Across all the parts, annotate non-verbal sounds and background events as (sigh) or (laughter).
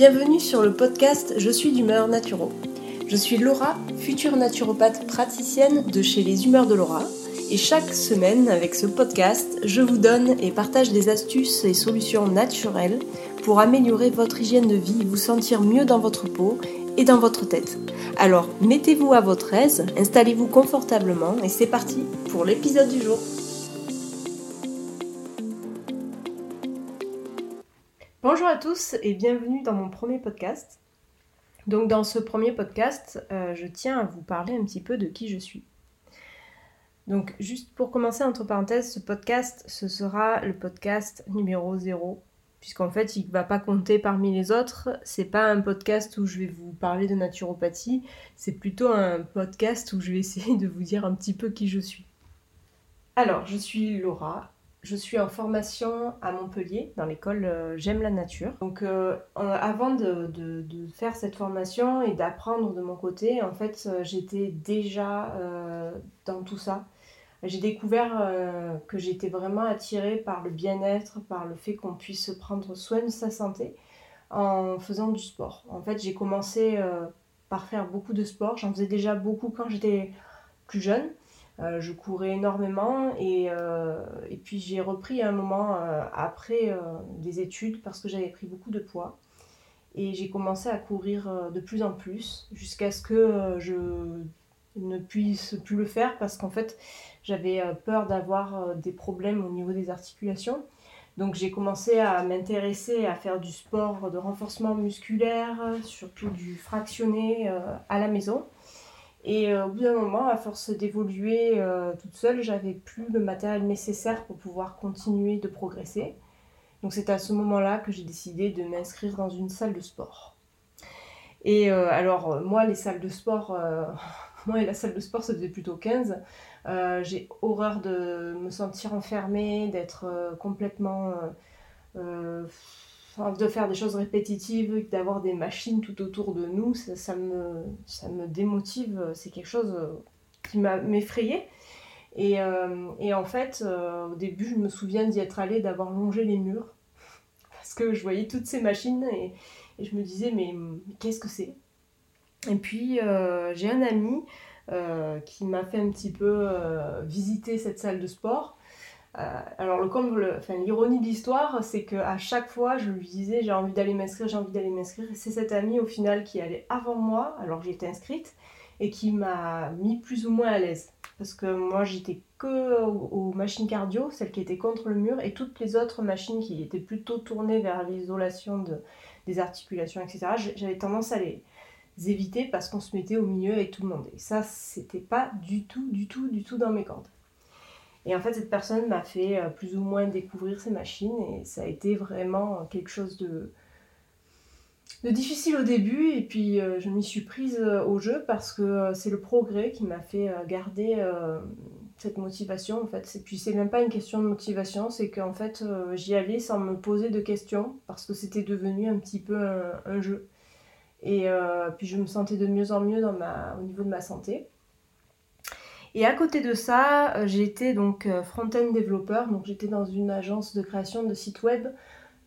bienvenue sur le podcast Je suis d'humeur naturo. Je suis Laura, future naturopathe praticienne de chez les Humeurs de Laura. Et chaque semaine, avec ce podcast, je vous donne et partage des astuces et solutions naturelles pour améliorer votre hygiène de vie, vous sentir mieux dans votre peau et dans votre tête. Alors, mettez-vous à votre aise, installez-vous confortablement et c'est parti pour l'épisode du jour. Bonjour à tous et bienvenue dans mon premier podcast. Donc dans ce premier podcast, euh, je tiens à vous parler un petit peu de qui je suis. Donc juste pour commencer, entre parenthèses, ce podcast, ce sera le podcast numéro 0, puisqu'en fait il ne va pas compter parmi les autres. C'est pas un podcast où je vais vous parler de naturopathie, c'est plutôt un podcast où je vais essayer de vous dire un petit peu qui je suis. Alors, je suis Laura, je suis en formation à Montpellier, dans l'école euh, J'aime la nature. Donc euh, avant de, faire cette formation et d'apprendre de mon côté, en fait, euh, j'étais déjà dans tout ça. J'ai découvert que j'étais vraiment attirée par le bien-être, par le fait qu'on puisse prendre soin de sa santé en faisant du sport. En fait, j'ai commencé par faire beaucoup de sport. J'en faisais déjà beaucoup quand j'étais plus jeune. Euh, je courais énormément et, euh, et puis j'ai repris un moment euh, après des études parce que j'avais pris beaucoup de poids. Et j'ai commencé à courir de plus en plus jusqu'à ce que je ne puisse plus le faire parce qu'en fait j'avais peur d'avoir des problèmes au niveau des articulations. Donc j'ai commencé à m'intéresser à faire du sport de renforcement musculaire, surtout du fractionné à la maison. Et euh, au bout d'un moment, à force d'évoluer euh, toute seule, j'avais plus le matériel nécessaire pour pouvoir continuer de progresser. Donc c'est à ce moment-là que j'ai décidé de m'inscrire dans une salle de sport. Et euh, alors moi, les salles de sport, (laughs) moi et la salle de sport, ça faisait plutôt 15. j'ai horreur de me sentir enfermée, d'être complètement de faire des choses répétitives, d'avoir des machines tout autour de nous, ça, me, ça me démotive, c'est quelque chose euh, qui m'effrayait. Et, euh, et, en fait, euh, au début, je me souviens d'y être allée, d'avoir longé les murs, (laughs) parce que je voyais toutes ces machines et, et je me disais, mais, qu'est-ce que c'est? Et puis, j'ai un ami qui m'a fait un petit peu visiter cette salle de sport. Euh, alors le comble, enfin l'ironie de l'histoire, c'est qu'à chaque fois, je lui disais j'ai envie d'aller m'inscrire, j'ai envie d'aller m'inscrire. C'est cet ami au final qui allait avant moi, alors que j'étais inscrite, et qui m'a mis plus ou moins à l'aise. Parce que moi, j'étais que aux, machines cardio, celles qui étaient contre le mur, et toutes les autres machines qui étaient plutôt tournées vers l'isolation des articulations, etc. J'avais tendance à les éviter parce qu'on se mettait au milieu avec tout le monde. Et ça, c'était pas du tout, du tout, du tout dans mes cordes. Et en fait, cette personne m'a fait euh, plus ou moins découvrir ces machines et ça a été vraiment quelque chose de, difficile au début. Et puis, euh, je m'y suis prise euh, au jeu parce que c'est le progrès qui m'a fait garder cette motivation. En fait, et puis, c'est même pas une question de motivation, c'est qu'en fait, j'y allais sans me poser de questions parce que c'était devenu un petit peu un, jeu. Et puis, je me sentais de mieux en mieux au niveau de ma santé. Et à côté de ça, euh, j'étais donc euh, front-end développeur, donc j'étais dans une agence de création de sites web,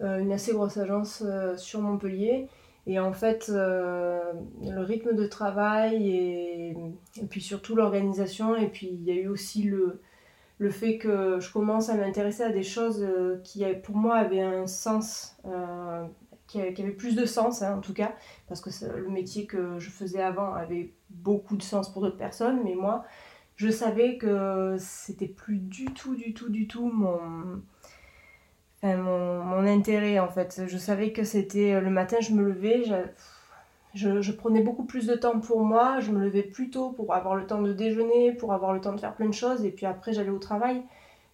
euh, une assez grosse agence sur Montpellier. Et en fait, le rythme de travail et, puis surtout l'organisation, et puis il y a eu aussi le, le fait que je commence à m'intéresser à des choses qui pour moi avaient un sens, qui, avaient plus de sens hein, en tout cas, parce que le métier que je faisais avant avait beaucoup de sens pour d'autres personnes, mais moi, je savais que c'était plus du tout, du tout, du tout mon, mon, intérêt en fait. Je savais que c'était euh, le matin, je me levais, je, prenais beaucoup plus de temps pour moi, je me levais plus tôt pour avoir le temps de déjeuner, pour avoir le temps de faire plein de choses, et puis après j'allais au travail,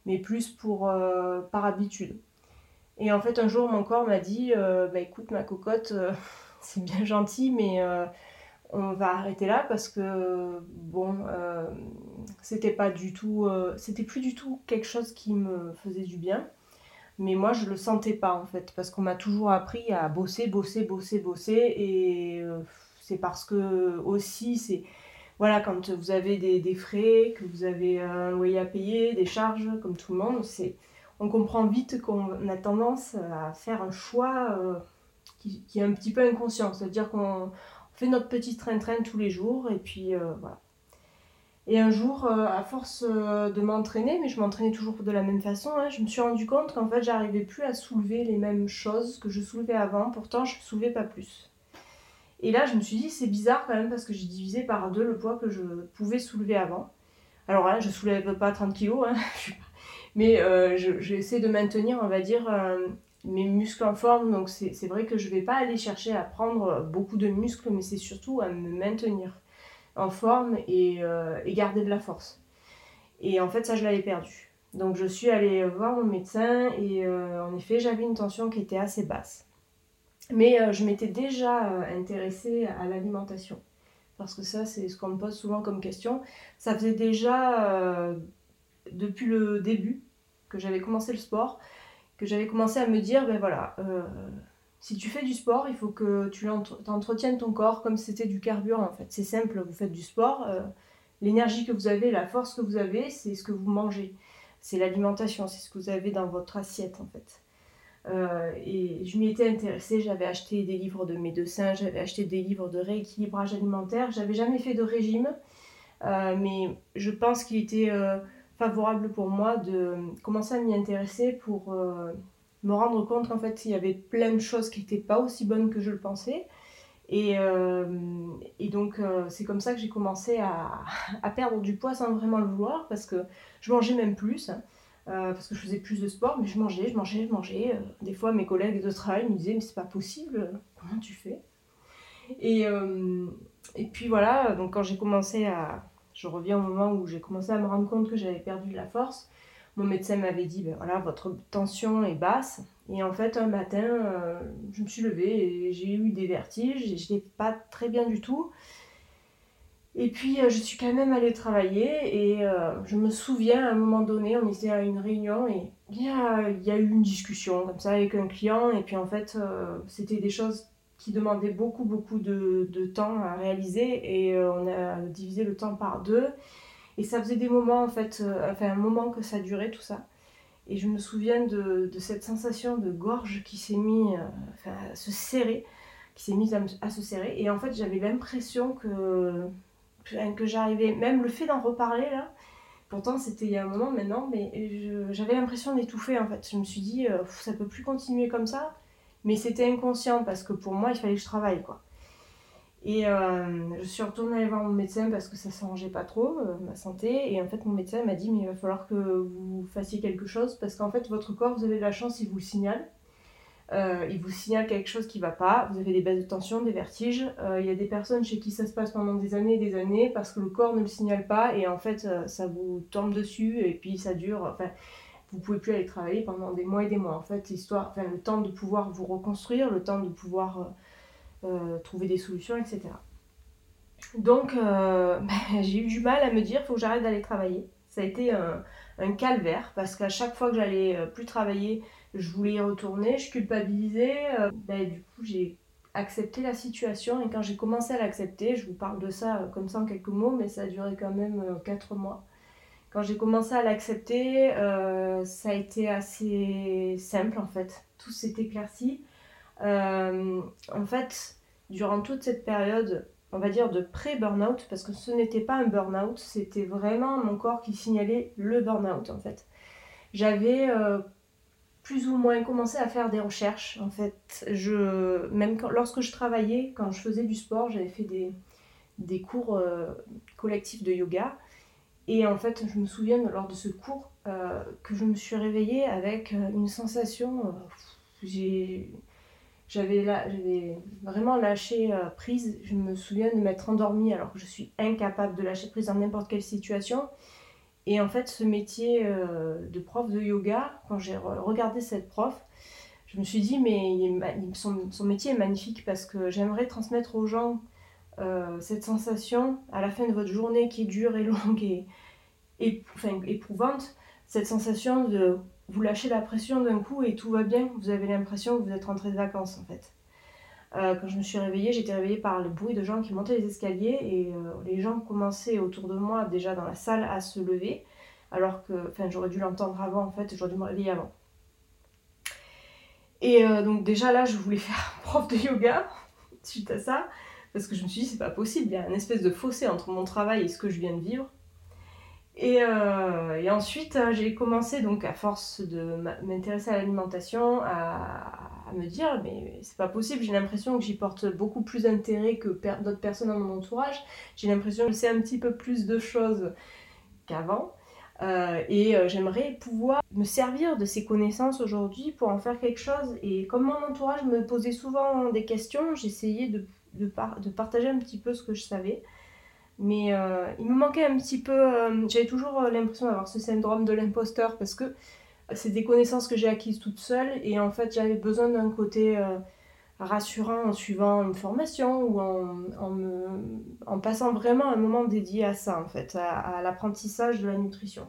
mais plus pour euh, par habitude. Et en fait, un jour, mon corps m'a dit euh, Bah écoute, ma cocotte, (laughs) c'est bien gentil, mais on va arrêter là parce que bon euh, c'était pas du tout euh, c'était plus du tout quelque chose qui me faisait du bien mais moi je le sentais pas en fait parce qu'on m'a toujours appris à bosser bosser bosser bosser et euh, c'est parce que aussi c'est voilà quand vous avez des, frais que vous avez un loyer à payer des charges comme tout le monde c'est on comprend vite qu'on a tendance à faire un choix qui, est un petit peu inconscient. C'est-à-dire qu'on fait notre petit train-train tous les jours et puis voilà. Et un jour, à force de m'entraîner, mais je m'entraînais toujours de la même façon, hein, je me suis rendu compte qu'en fait, j'arrivais plus à soulever les mêmes choses que je soulevais avant. Pourtant, je ne soulevais pas plus. Et là, je me suis dit, c'est bizarre quand même parce que j'ai divisé par deux le poids que je pouvais soulever avant. Alors là, je soulève pas 30 kg, hein, (laughs) mais euh, j'essaie de maintenir, on va dire, euh, mes muscles en forme. Donc c'est vrai que je vais pas aller chercher à prendre beaucoup de muscles, mais c'est surtout à me maintenir en forme et, euh, et, garder de la force. Et en fait, ça, je l'avais perdu. Donc je suis allée voir mon médecin et en effet, j'avais une tension qui était assez basse. Mais euh, je m'étais déjà euh, intéressée à l'alimentation. Parce que ça, c'est ce qu'on me pose souvent comme question. Ça faisait déjà, euh, depuis le début, que j'avais commencé le sport, que j'avais commencé à me dire, ben voilà, si tu fais du sport, il faut que tu entretiennes ton corps comme c'était du carburant en fait. C'est simple, vous faites du sport, l'énergie que vous avez, la force que vous avez, c'est ce que vous mangez. C'est l'alimentation, c'est ce que vous avez dans votre assiette en fait. Euh, et je m'y étais intéressée, j'avais acheté des livres de médecins, j'avais acheté des livres de rééquilibrage alimentaire. J'avais jamais fait de régime, euh, mais je pense qu'il était euh, favorable pour moi de commencer à m'y intéresser pour me rendre compte qu'en fait il y avait plein de choses qui n'étaient pas aussi bonnes que je le pensais. Et, et donc c'est comme ça que j'ai commencé (laughs) à, perdre du poids sans vraiment le vouloir parce que je mangeais même plus. Euh, parce que je faisais plus de sport, mais je mangeais, je mangeais, je mangeais. Euh, des fois, mes collègues de travail me disaient, mais c'est pas possible, comment tu fais? Euh, et puis voilà, donc quand j'ai commencé à. Je reviens au moment où j'ai commencé à me rendre compte que j'avais perdu de la force. Mon médecin m'avait dit, ben voilà, votre tension est basse. Et en fait, un matin, je me suis levée et j'ai eu des vertiges et je n'étais pas très bien du tout. Et puis euh, je suis quand même allée travailler et euh, je me souviens à un moment donné, on était à une réunion et il y a, y a, eu une discussion comme ça avec un client et puis en fait euh, c'était des choses qui demandaient beaucoup beaucoup de, de temps à réaliser et on a divisé le temps par deux et ça faisait des moments en fait, enfin un moment que ça durait tout ça. Et je me souviens de, de cette sensation de gorge qui s'est mise à se serrer, qui s'est mise à, se serrer et en fait j'avais l'impression que que j'arrivais, même le fait d'en reparler là, pourtant c'était il y a un moment maintenant, mais j'avais l'impression d'étouffer en fait. Je me suis dit, euh, ça peut plus continuer comme ça, mais c'était inconscient parce que pour moi il fallait que je travaille quoi. Et euh, je suis retournée aller voir mon médecin parce que ça s'arrangeait pas trop, euh, ma santé. Et en fait, mon médecin m'a dit, mais il va falloir que vous fassiez quelque chose parce qu'en fait, votre corps, vous avez de la chance, il vous le signale. Euh, il vous signale quelque chose qui ne va pas, vous avez des baisses de tension, des vertiges. Il y a des personnes chez qui ça se passe pendant des années et des années parce que le corps ne le signale pas et en fait ça vous tombe dessus et puis ça dure. Vous pouvez plus aller travailler pendant des mois et des mois. En fait, histoire, enfin, le temps de pouvoir vous reconstruire, le temps de pouvoir trouver des solutions, etc. Donc, (laughs) ben, j'ai eu du mal à me dire, faut que j'arrête d'aller travailler. Ça a été un, calvaire parce qu'à chaque fois que j'allais plus travailler, je voulais y retourner, je culpabilisais. Euh, ben, du coup, j'ai accepté la situation et quand j'ai commencé à l'accepter, je vous parle de ça euh, comme ça en quelques mots, mais ça a duré quand même 4 euh, mois. Quand j'ai commencé à l'accepter, ça a été assez simple en fait. Tout s'est éclairci. en fait, durant toute cette période, on va dire de pré-burnout, parce que ce n'était pas un burnout, c'était vraiment mon corps qui signalait le burnout en fait. J'avais plus ou moins commencé à faire des recherches. En fait, je, même lorsque je travaillais, quand je faisais du sport, j'avais fait des, des cours euh, collectifs de yoga. Et en fait, je me souviens lors de ce cours euh, que je me suis réveillée avec euh, une sensation. j'ai, j'avais, j'avais vraiment lâché prise. Je me souviens de m'être endormie alors que je suis incapable de lâcher prise dans n'importe quelle situation. Et en fait, ce métier euh, de prof de yoga, quand j'ai regardé cette prof, je me suis dit, mais son, métier est magnifique parce que j'aimerais transmettre aux gens euh, cette sensation à la fin de votre journée qui est dure et (laughs) longue éprouvante, cette sensation de vous lâcher la pression d'un coup et tout va bien, vous avez l'impression que vous êtes rentré de vacances en fait. Euh, quand je me suis réveillée, j'étais réveillée par le bruit de gens qui montaient les escaliers et euh, les gens commençaient autour de moi, déjà dans la salle, à se lever. Alors que, j'aurais dû l'entendre avant, en fait, j'aurais dû me réveiller avant. Et donc déjà là, je voulais (laughs) faire prof de yoga suite à ça, parce que je me suis dit, c'est pas possible, il y a un espèce de fossé entre mon travail et ce que je viens de vivre. Et, et ensuite, j'ai commencé, donc à force de m'intéresser à l'alimentation, à, me dire mais c'est pas possible, j'ai l'impression que j'y porte beaucoup plus d'intérêt que d'autres personnes dans mon entourage, j'ai l'impression que je sais un petit peu plus de choses qu'avant. Euh, et euh, j'aimerais pouvoir me servir de ces connaissances aujourd'hui pour en faire quelque chose. Et comme mon entourage me posait souvent des questions, j'essayais de, de, de, partager un petit peu ce que je savais. Mais euh, il me manquait un petit peu, j'avais toujours l'impression d'avoir ce syndrome de l'imposteur parce que c'est des connaissances que j'ai acquises toute seule et en fait j'avais besoin d'un côté euh, rassurant en suivant une formation ou en, me, en, passant vraiment un moment dédié à ça en fait, à l'apprentissage de la nutrition.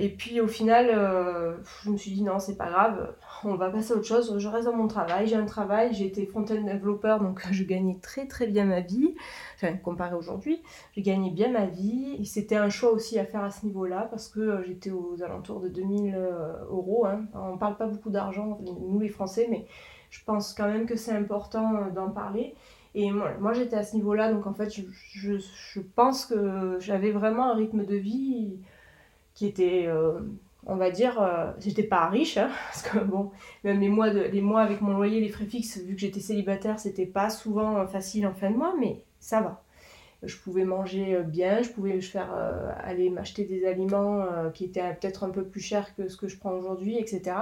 Et puis au final, euh, je me suis dit non, c'est pas grave, on va passer à autre chose. Je reste dans mon travail, j'ai un travail, j'ai été front-end développeur, donc je gagnais très très bien ma vie. Enfin, comparé aujourd'hui, je gagnais bien ma vie. C'était un choix aussi à faire à ce niveau-là parce que euh, j'étais aux alentours de 2000 euh, euros. Hein. On parle pas beaucoup d'argent, nous les Français, mais je pense quand même que c'est important d'en parler. Et moi, j'étais à ce niveau-là, donc en fait, je, je pense que j'avais vraiment un rythme de vie qui était, euh, on va dire, euh, j'étais pas riche, hein, (laughs) parce que bon, même les mois, avec mon loyer, les frais fixes, vu que j'étais célibataire, c'était pas souvent facile en fin de mois, mais ça va. Je pouvais manger bien, je pouvais faire, euh, aller m'acheter des aliments qui étaient peut-être un peu plus chers que ce que je prends aujourd'hui, etc.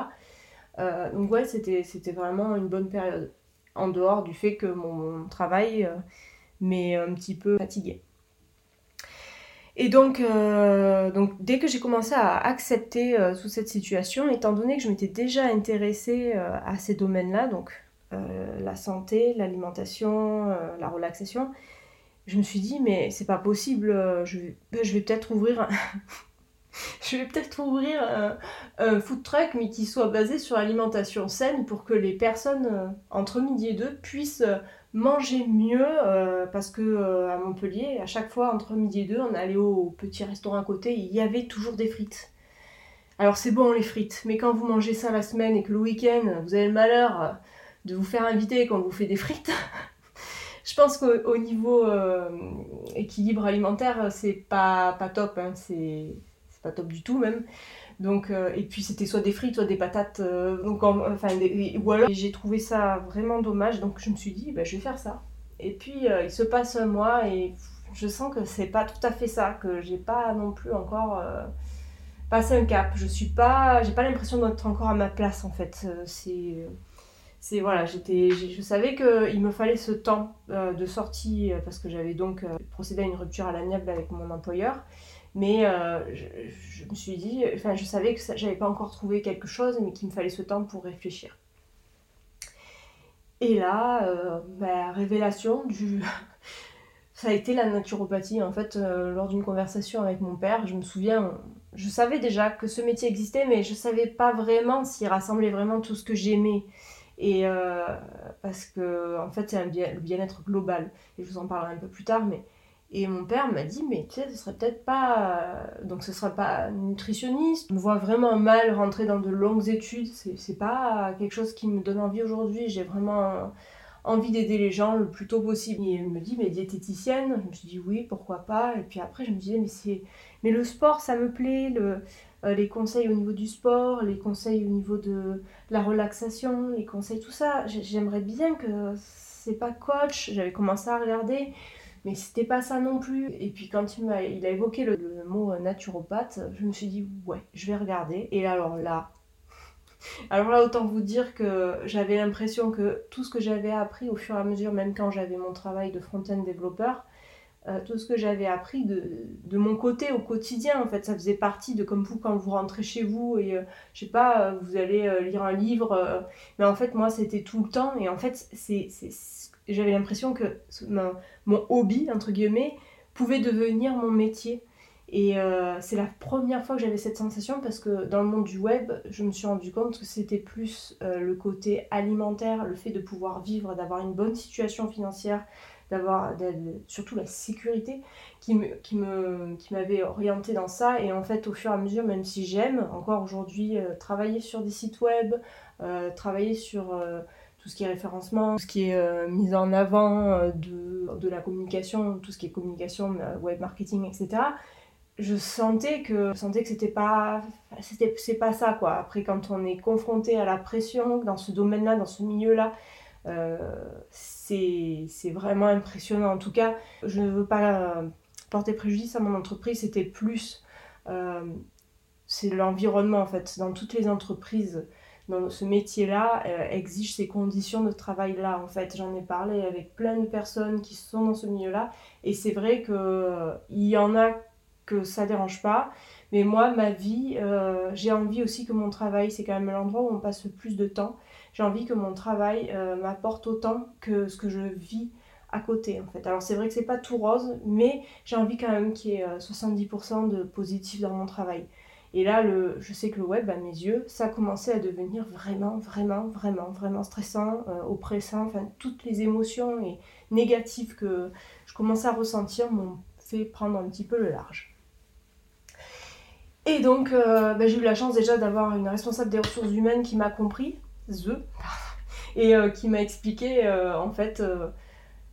donc ouais, c'était, c'était vraiment une bonne période. En dehors du fait que mon travail m'est un petit peu fatigué. Et donc, euh, donc dès que j'ai commencé à accepter euh, cette situation, étant donné que je m'étais déjà intéressée euh, à ces domaines-là, donc la santé, l'alimentation, la relaxation, je me suis dit mais c'est pas possible, je vais, je vais peut-être ouvrir (laughs) je vais peut-être ouvrir un, un, food truck mais qui soit basé sur l'alimentation saine pour que les personnes entre midi et deux puissent manger mieux euh, parce que euh, à Montpellier, à chaque fois entre midi et deux, on allait au petit restaurant à côté, il y avait toujours des frites. Alors c'est bon les frites, mais quand vous mangez ça la semaine et que le week-end vous avez le malheur euh, de vous faire inviter quand vous faites des frites, (laughs) je pense qu'au niveau équilibre alimentaire, c'est pas, pas top, hein, c'est pas top du tout même. Euh, et puis c'était soit des frites, soit des patates. Euh, donc enfin, j'ai trouvé ça vraiment dommage. Donc je me suis dit, bah, je vais faire ça. Et puis euh, il se passe un mois et je sens que c'est pas tout à fait ça, que j'ai pas non plus encore passé un cap. Je suis pas, j'ai pas l'impression d'être encore à ma place en fait. c'est c'est voilà, j'étais, je savais qu'il me fallait ce temps de sortie parce que j'avais donc procédé à une rupture à l'amiable avec mon employeur mais euh, je, me suis dit, enfin, je savais que j'avais pas encore trouvé quelque chose, mais qu'il me fallait ce temps pour réfléchir. Et là, euh, bah, révélation du. (laughs) ça a été la naturopathie. En fait, euh, lors d'une conversation avec mon père, je me souviens, je savais déjà que ce métier existait, mais je savais pas vraiment s'il rassemblait vraiment tout ce que j'aimais. Et parce que, en fait, c'est le bien-être global. Et je vous en parlerai un peu plus tard, mais et mon père m'a dit, mais tu sais, ce serait peut-être pas. Euh, donc, ce serait pas nutritionniste. Je me vois vraiment mal rentrer dans de longues études. C'est pas quelque chose qui me donne envie aujourd'hui. J'ai vraiment envie d'aider les gens le plus tôt possible. Et il me dit, mais diététicienne Je me suis dit, oui, pourquoi pas. Et puis après, je me disais, mais, c'est... mais le sport, ça me plaît. Le... Euh, les conseils au niveau du sport, les conseils au niveau de la relaxation, les conseils, tout ça. J'aimerais bien que c'est pas coach. J'avais commencé à regarder. Mais c'était pas ça non plus. Et puis quand il a, il a évoqué le, mot naturopathe, je me suis dit ouais, je vais regarder. Et alors là, (laughs) alors là autant vous dire que j'avais l'impression que tout ce que j'avais appris au fur et à mesure, même quand j'avais mon travail de front-end développeur, euh, tout ce que j'avais appris de, de, mon côté au quotidien, en fait, ça faisait partie de comme vous quand vous rentrez chez vous et euh, je sais pas, euh, vous allez lire un livre, mais en fait moi c'était tout le temps et en fait c'est j'avais l'impression que mon, hobby, entre guillemets, pouvait devenir mon métier. Et euh, c'est la première fois que j'avais cette sensation parce que dans le monde du web, je me suis rendu compte que c'était plus euh, le côté alimentaire, le fait de pouvoir vivre, d'avoir une bonne situation financière, d'avoir surtout la sécurité qui me qui me qui m'avait orienté dans ça et en fait au fur et à mesure même si j'aime encore aujourd'hui euh, travailler sur des sites web travailler sur tout ce qui est référencement, tout ce qui est mise en avant de, de, la communication, tout ce qui est communication, web marketing, etc je sentais que je sentais que c'était pas c'était c'est pas ça quoi. Après quand on est confronté à la pression dans ce domaine là dans ce milieu là euh, c'est vraiment impressionnant. En tout cas je ne veux pas euh, porter préjudice à mon entreprise c'était plus euh, c'est l'environnement en fait. Dans toutes les entreprises ce métier là exige ces conditions de travail là en fait j'en ai parlé avec plein de personnes qui sont dans ce milieu là et c'est vrai que il y en a que ça dérange pas. Mais moi, ma vie, euh, j'ai envie aussi que mon travail, c'est quand même l'endroit où on passe le plus de temps. J'ai envie que mon travail euh, m'apporte autant que ce que je vis à côté en fait. Alors c'est vrai que c'est pas tout rose, mais j'ai envie quand même qu'il y ait 70% euh, de positif dans mon travail. Et là, je sais que le web, à mes yeux, ça a commencé à devenir vraiment, vraiment, vraiment, vraiment stressant, oppressant. Enfin, toutes les émotions négatives que je commençais à ressentir m'ont fait prendre un petit peu le large. Et donc, euh, bah, j'ai eu la chance déjà d'avoir une responsable des ressources humaines qui m'a compris, The, (laughs) et euh, qui m'a expliqué euh, en fait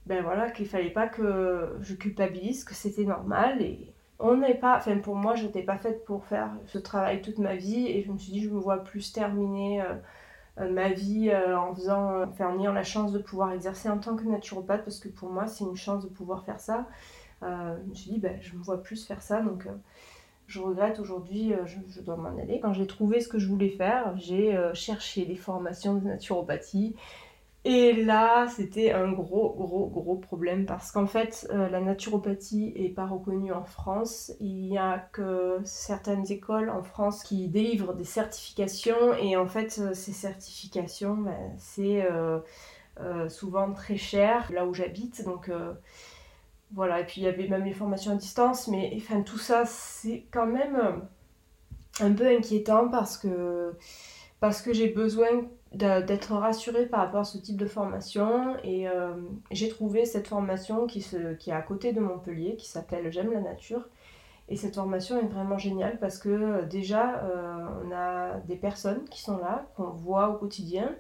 ben voilà, qu'il fallait pas que je culpabilise, que c'était normal. On n'est pas, enfin pour moi, je n'étais pas faite pour faire ce travail toute ma vie. Et je me suis dit, je me vois plus terminer ma vie en faisant, ayant la chance de pouvoir exercer en tant que naturopathe, parce que pour moi, c'est une chance de pouvoir faire ça. je me suis dit, ben, je me vois plus faire ça. Donc je regrette aujourd'hui, euh, je, dois m'en aller. Quand j'ai trouvé ce que je voulais faire, j'ai euh, cherché des formations de naturopathie. Et là, c'était un gros, gros, gros problème parce qu'en fait, euh, la naturopathie n'est pas reconnue en France. Il n'y a que certaines écoles en France qui délivrent des certifications et en fait, ces certifications, ben, c'est souvent très cher là où j'habite. Donc, voilà, et puis il y avait même les formations à distance, mais enfin tout ça c'est quand même euh, un peu inquiétant parce que, parce que j'ai besoin d'être rassurée par rapport à ce type de formation. Et euh, j'ai trouvé cette formation qui, se, qui est à côté de Montpellier qui s'appelle J'aime la nature. Et cette formation est vraiment géniale parce que euh, déjà on a des personnes qui sont là qu'on voit au quotidien.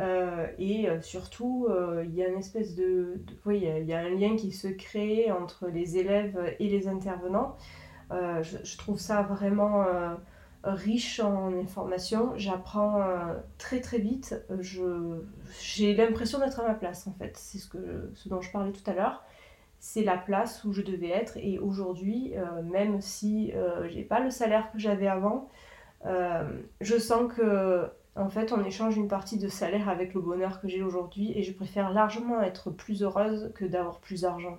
Euh, et euh, surtout, euh, il y a une espèce de, oui, il y, a un lien qui se crée entre les élèves et les intervenants. Je, trouve ça vraiment riche en informations. J'apprends très très vite. J'ai l'impression d'être à ma place en fait. C'est ce, que, ce dont je parlais tout à l'heure. C'est la place où je devais être. Et aujourd'hui, même si j'ai pas le salaire que j'avais avant, je sens que en fait, on échange une partie de salaire avec le bonheur que j'ai aujourd'hui et je préfère largement être plus heureuse que d'avoir plus d'argent.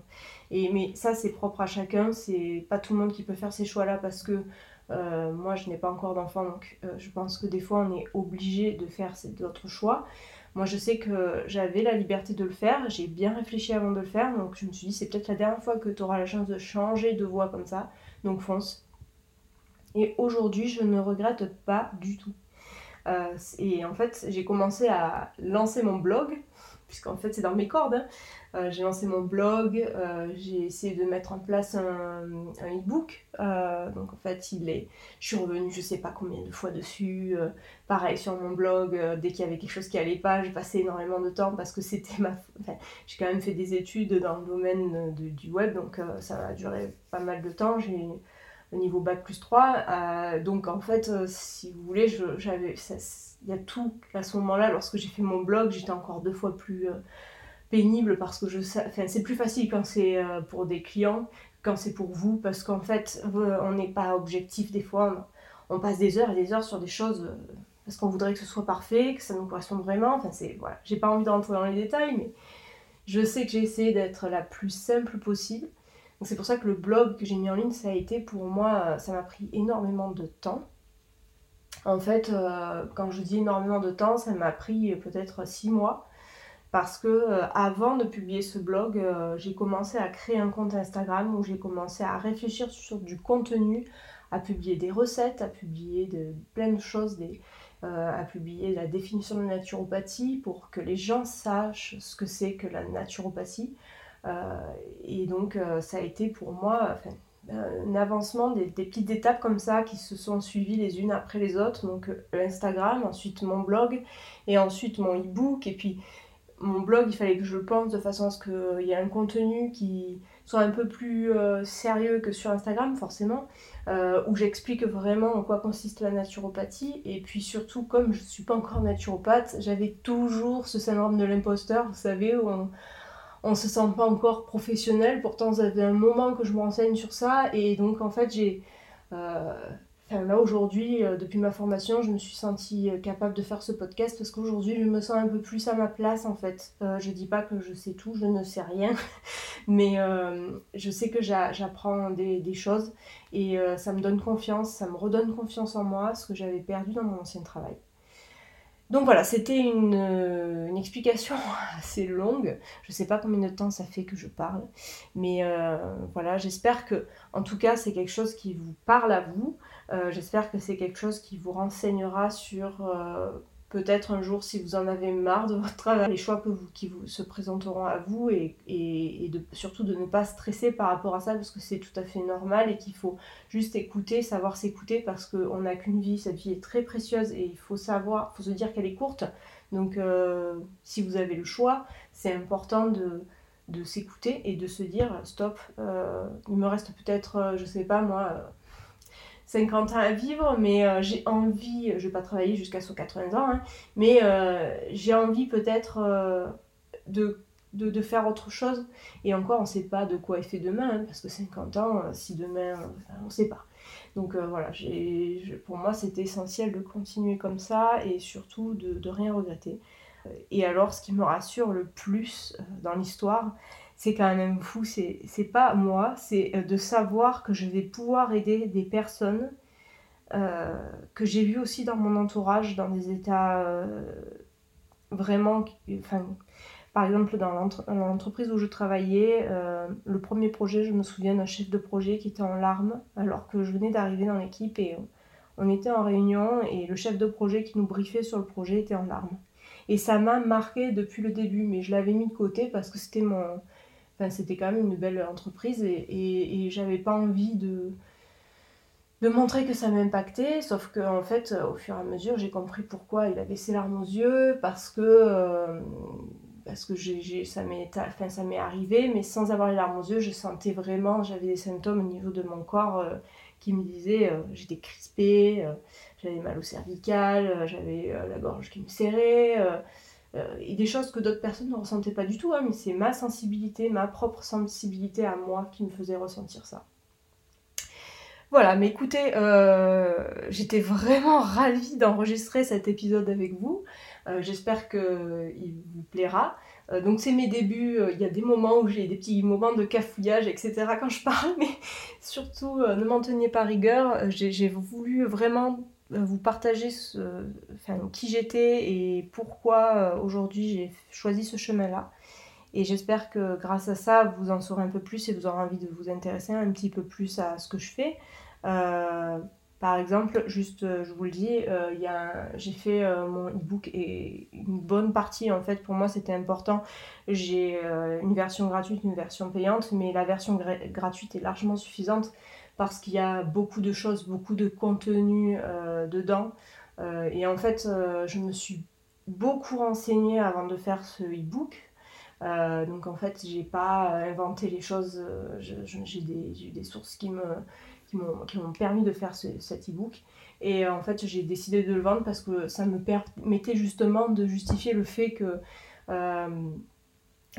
Et mais ça, c'est propre à chacun. C'est pas tout le monde qui peut faire ces choix-là parce que euh, moi, je n'ai pas encore d'enfant, donc euh, je pense que des fois, on est obligé de faire d'autres choix. Moi, je sais que j'avais la liberté de le faire. J'ai bien réfléchi avant de le faire, donc je me suis dit, c'est peut-être la dernière fois que tu auras la chance de changer de voie comme ça. Donc fonce. Et aujourd'hui, je ne regrette pas du tout. Euh, et en fait, j'ai commencé à lancer mon blog, puisqu'en fait, c'est dans mes cordes. Hein. Euh, j'ai lancé mon blog, euh, j'ai essayé de mettre en place un, e-book. donc en fait, il est, je suis revenue je sais pas combien de fois dessus. pareil sur mon blog, dès qu'il y avait quelque chose qui allait pas, j'ai passé énormément de temps parce que c'était ma. Enfin, j'ai quand même fait des études dans le domaine du web, donc ça a duré pas mal de temps. J'ai niveau bac plus 3. Euh, donc en fait, euh, si vous voulez, j'avais, il y a tout à ce moment-là, lorsque j'ai fait mon blog, j'étais encore deux fois plus euh, pénible parce que je enfin, c'est plus facile quand c'est pour des clients quand c'est pour vous parce qu'en fait, on n'est pas objectif des fois. On, passe des heures et des heures sur des choses parce qu'on voudrait que ce soit parfait, que ça nous corresponde vraiment. Enfin, c'est voilà, j'ai pas envie de rentrer dans les détails, mais je sais que j'ai essayé d'être la plus simple possible c'est pour ça que le blog que j'ai mis en ligne, ça a été pour moi, ça m'a pris énormément de temps. En fait, euh, quand je dis énormément de temps, ça m'a pris peut-être six mois. Parce que euh, avant de publier ce blog, euh, j'ai commencé à créer un compte Instagram où j'ai commencé à réfléchir sur du contenu, à publier des recettes, à publier de, plein de choses, à publier la définition de la naturopathie pour que les gens sachent ce que c'est que la naturopathie. Euh, et donc, euh, ça a été pour moi, un avancement, des, petites étapes comme ça qui se sont suivies les unes après les autres. Donc Instagram, ensuite mon blog, et ensuite mon e-book. Et puis mon blog, il fallait que je le pense de façon à ce qu'il y ait un contenu qui soit un peu plus sérieux que sur Instagram, forcément. Euh, où j'explique vraiment en quoi consiste la naturopathie. Et puis surtout, comme je ne suis pas encore naturopathe, j'avais toujours ce syndrome de l'imposteur, vous savez, où on ne se sent pas encore professionnel. Pourtant, ça fait un moment que je me renseigne sur ça. Et donc, en fait, j'ai... Euh, là aujourd'hui, euh, depuis ma formation, je me suis sentie euh, capable de faire ce podcast parce qu'aujourd'hui, je me sens un peu plus à ma place en fait. Euh, je dis pas que je sais tout, je ne sais rien, (laughs) mais je sais que j'apprends des, choses et ça me donne confiance, ça me redonne confiance en moi, ce que j'avais perdu dans mon ancien travail. Donc voilà, c'était une, une, explication (laughs) assez longue. Je ne sais pas combien de temps ça fait que je parle, mais voilà, j'espère que, en tout cas, c'est quelque chose qui vous parle à vous. Euh, j'espère que c'est quelque chose qui vous renseignera sur euh, peut-être un jour si vous en avez marre de votre travail, les choix qui vous se présenteront à vous et, surtout de ne pas stresser par rapport à ça parce que c'est tout à fait normal et qu'il faut juste écouter, savoir s'écouter parce qu'on n'a qu'une vie, cette vie est très précieuse et il faut savoir, faut se dire qu'elle est courte. Donc euh, si vous avez le choix, c'est important de, s'écouter et de se dire stop, il me reste peut-être, je sais pas moi, 50 ans à vivre, mais euh, j'ai envie, je vais pas travailler jusqu'à 180 ans, hein, mais euh, j'ai envie peut-être euh, de, de, faire autre chose. Et encore, on ne sait pas de quoi est fait demain, hein, parce que 50 ans, si demain, on ne sait pas. Donc voilà, pour moi, c'était essentiel de continuer comme ça et surtout de, de rien regretter. Et alors, ce qui me rassure le plus dans l'histoire, c'est quand même fou. C'est, pas moi, c'est euh, de savoir que je vais pouvoir aider des personnes euh, que j'ai vues aussi dans mon entourage, dans des états euh, vraiment. Enfin, par exemple, dans, l'entreprise où je travaillais, le premier projet, je me souviens d'un chef de projet qui était en larmes alors que je venais d'arriver dans l'équipe et on était en réunion et le chef de projet qui nous briefait sur le projet était en larmes. Et ça m'a marqué depuis le début, mais je l'avais mis de côté parce que c'était mon, C'était quand même une belle entreprise et, et, j'avais pas envie de, de montrer que ça m'impactait, sauf que en fait, au fur et à mesure, j'ai compris pourquoi il avait ses larmes aux yeux, parce que, euh, parce que j'ai, ça, m'est, enfin, ça m'est arrivé, mais sans avoir les larmes aux yeux, je sentais vraiment, j'avais des symptômes au niveau de mon corps euh, qui me disaient, euh, j'étais crispée, j'avais mal au cervical, j'avais la gorge qui me serrait et des choses que d'autres personnes ne ressentaient pas du tout, hein, mais c'est ma sensibilité, ma propre sensibilité à moi qui me faisait ressentir ça. Voilà, mais écoutez, euh, j'étais vraiment ravie d'enregistrer cet épisode avec vous. Euh, j'espère qu'il vous plaira. donc c'est mes débuts, il y a des moments où j'ai des petits moments de cafouillage, etc. quand je parle, (laughs) mais surtout ne m'en teniez pas rigueur. J'ai voulu vraiment euh, vous partager qui j'étais et pourquoi euh, aujourd'hui j'ai choisi ce chemin-là. Et j'espère que grâce à ça, vous en saurez un peu plus et vous aurez envie de vous intéresser un petit peu plus à ce que je fais. Euh, par exemple, juste, je vous le dis, j'ai fait mon e-book et une bonne partie, en fait, pour moi, c'était important. J'ai une version gratuite, une version payante, mais la version gratuite est largement suffisante parce qu'il y a beaucoup de choses, beaucoup de contenu euh, dedans. Euh, et en fait, euh, je me suis beaucoup renseignée avant de faire ce e-book. donc en fait, j'ai pas inventé les choses. j'ai des, des, sources qui qui m'ont permis de faire cet e-book. Et en fait, j'ai décidé de le vendre parce que ça me permettait justement de justifier le fait que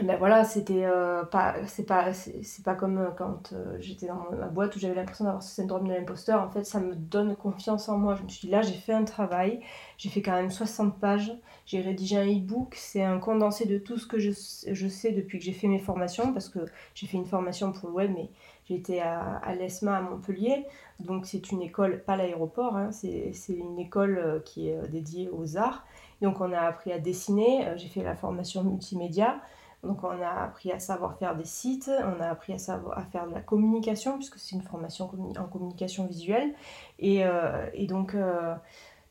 ben voilà, c'était euh, pas, c'est pas, c'est pas comme euh, quand euh, j'étais dans ma boîte où j'avais l'impression d'avoir ce syndrome de l'imposteur. En fait, ça me donne confiance en moi. Je me suis dit, là, j'ai fait un travail, j'ai fait quand même 60 pages, j'ai rédigé un e-book, c'est un condensé de tout ce que je, je sais depuis que j'ai fait mes formations, parce que j'ai fait une formation pour le web, mais j'étais à, à l'ESMA à Montpellier, donc c'est une école, pas l'aéroport, hein, c'est, c'est une école qui est dédiée aux arts. Donc on a appris à dessiner, j'ai fait la formation multimédia. Donc on a appris à savoir faire des sites, on a appris à, savoir, faire de la communication, puisque c'est une formation en communication visuelle. Et, euh, donc euh,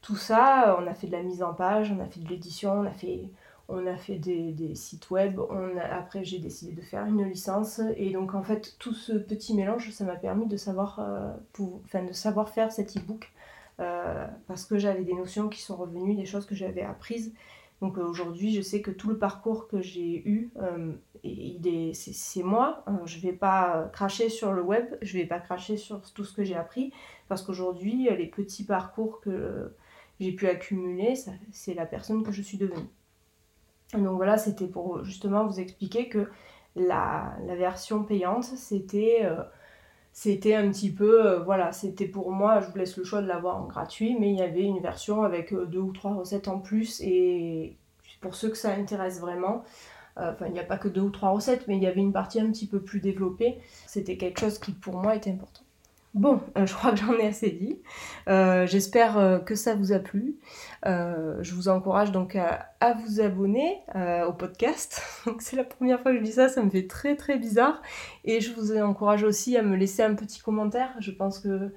tout ça, on a fait de la mise en page, on a fait de l'édition, on a fait... des, sites web, après j'ai décidé de faire une licence. Et donc en fait tout ce petit mélange ça m'a permis de savoir faire cet e-book parce que j'avais des notions qui sont revenues, des choses que j'avais apprises donc euh, aujourd'hui, je sais que tout le parcours que j'ai eu, euh, c'est moi. Euh, je ne vais pas cracher sur le web, je ne vais pas cracher sur tout ce que j'ai appris, parce qu'aujourd'hui, les petits parcours que j'ai pu accumuler, c'est la personne que je suis devenue. Donc voilà, c'était pour justement vous expliquer que la, version payante, c'était c'était un petit peu, euh, voilà, c'était pour moi, je vous laisse le choix de l'avoir en gratuit, mais il y avait une version avec euh, deux ou trois recettes en plus, et pour ceux que ça intéresse vraiment, euh, enfin il n'y a pas que deux ou trois recettes, mais il y avait une partie un petit peu plus développée, c'était quelque chose qui pour moi était important. Bon, euh, je crois que j'en ai assez dit. Euh, j'espère euh, que ça vous a plu. je vous encourage donc à, vous abonner au podcast. (laughs) c'est la première fois que je dis ça, ça me fait très très bizarre. Et je vous encourage aussi à me laisser un petit commentaire. Je pense que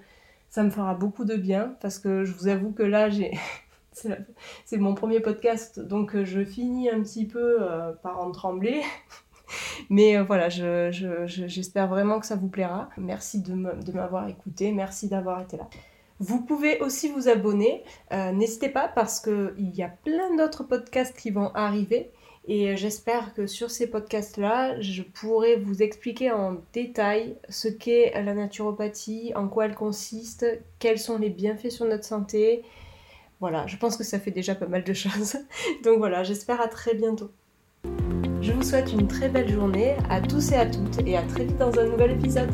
ça me fera beaucoup de bien parce que je vous avoue que là (laughs) c'est mon premier podcast donc je finis un petit peu par en trembler (laughs) mais euh, voilà, j'espère vraiment que ça vous plaira. Merci de m'avoir écouté, merci d'avoir été là. Vous pouvez aussi vous abonner, euh, n'hésitez pas parce qu'il y a plein d'autres podcasts qui vont arriver et j'espère que sur ces podcasts-là, je pourrai vous expliquer en détail ce qu'est la naturopathie, en quoi elle consiste, quels sont les bienfaits sur notre santé. Voilà, je pense que ça fait déjà pas mal de choses. (laughs) Donc voilà, j'espère à très bientôt. Je vous souhaite une très belle journée à tous et à toutes et à très vite dans un nouvel épisode.